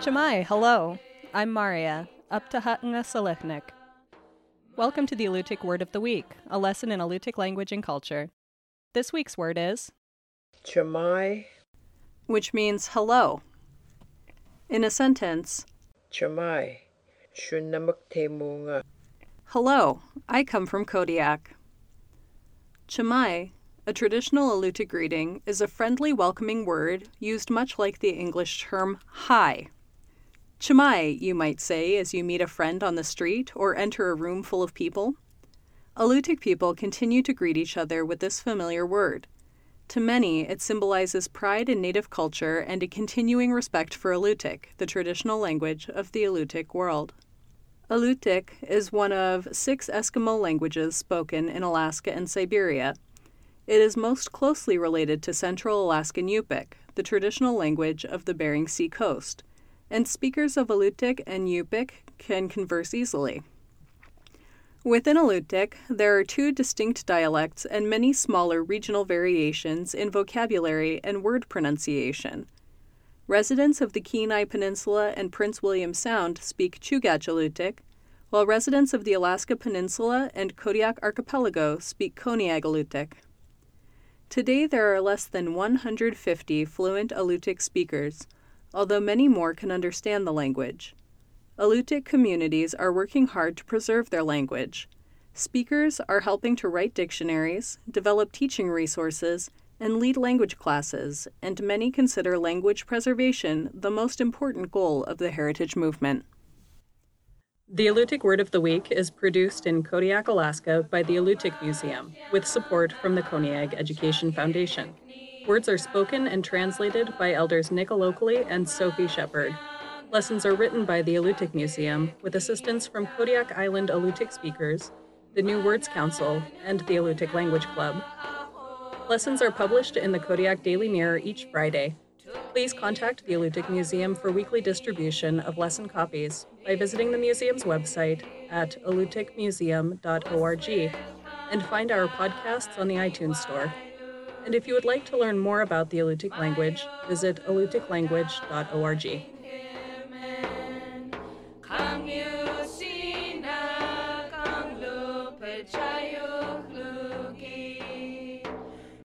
Chamai, hello. I'm Maria, up to Hatanga Selechnik. Welcome to the Alutiiq Word of the Week, a lesson in Alutiiq language and culture. This week's word is Chamai, which means hello. In a sentence, chamai, shunamak temunga. Hello, I come from Kodiak. Chamai, a traditional Alutiiq greeting, is a friendly, welcoming word used much like the English term hi. Chamai, you might say as you meet a friend on the street or enter a room full of people. Alutiiq people continue to greet each other with this familiar word. To many, it symbolizes pride in native culture and a continuing respect for Alutiiq, the traditional language of the Alutiiq world. Alutiiq is one of six Eskimo languages spoken in Alaska and Siberia. It is most closely related to Central Alaskan Yupik, the traditional language of the Bering Sea coast, and speakers of Alutiiq and Yupik can converse easily. Within Alutiiq, there are two distinct dialects and many smaller regional variations in vocabulary and word pronunciation. Residents of the Kenai Peninsula and Prince William Sound speak Chugach while residents of the Alaska Peninsula and Kodiak Archipelago speak Koniag Alutiiq. Today, there are less than 150 fluent Alutiiq speakers, although many more can understand the language. Alutiiq communities are working hard to preserve their language. Speakers are helping to write dictionaries, develop teaching resources, and lead language classes, and many consider language preservation the most important goal of the heritage movement. The Alutiiq Word of the Week is produced in Kodiak, Alaska by the Alutiiq Museum with support from the Koniag Education Foundation. Words are spoken and translated by elders Nick Alokli and Sophie Shepard. Lessons are written by the Alutiiq Museum with assistance from Kodiak Island Alutiiq speakers, the New Words Council, and the Alutiiq Language Club. Lessons are published in the Kodiak Daily Mirror each Friday. Please contact the Alutiiq Museum for weekly distribution of lesson copies by visiting the museum's website at alutiiqmuseum.org and find our podcasts on the iTunes Store. And if you would like to learn more about the Alutiiq language, visit alutiiqlanguage.org. Come you see, come look,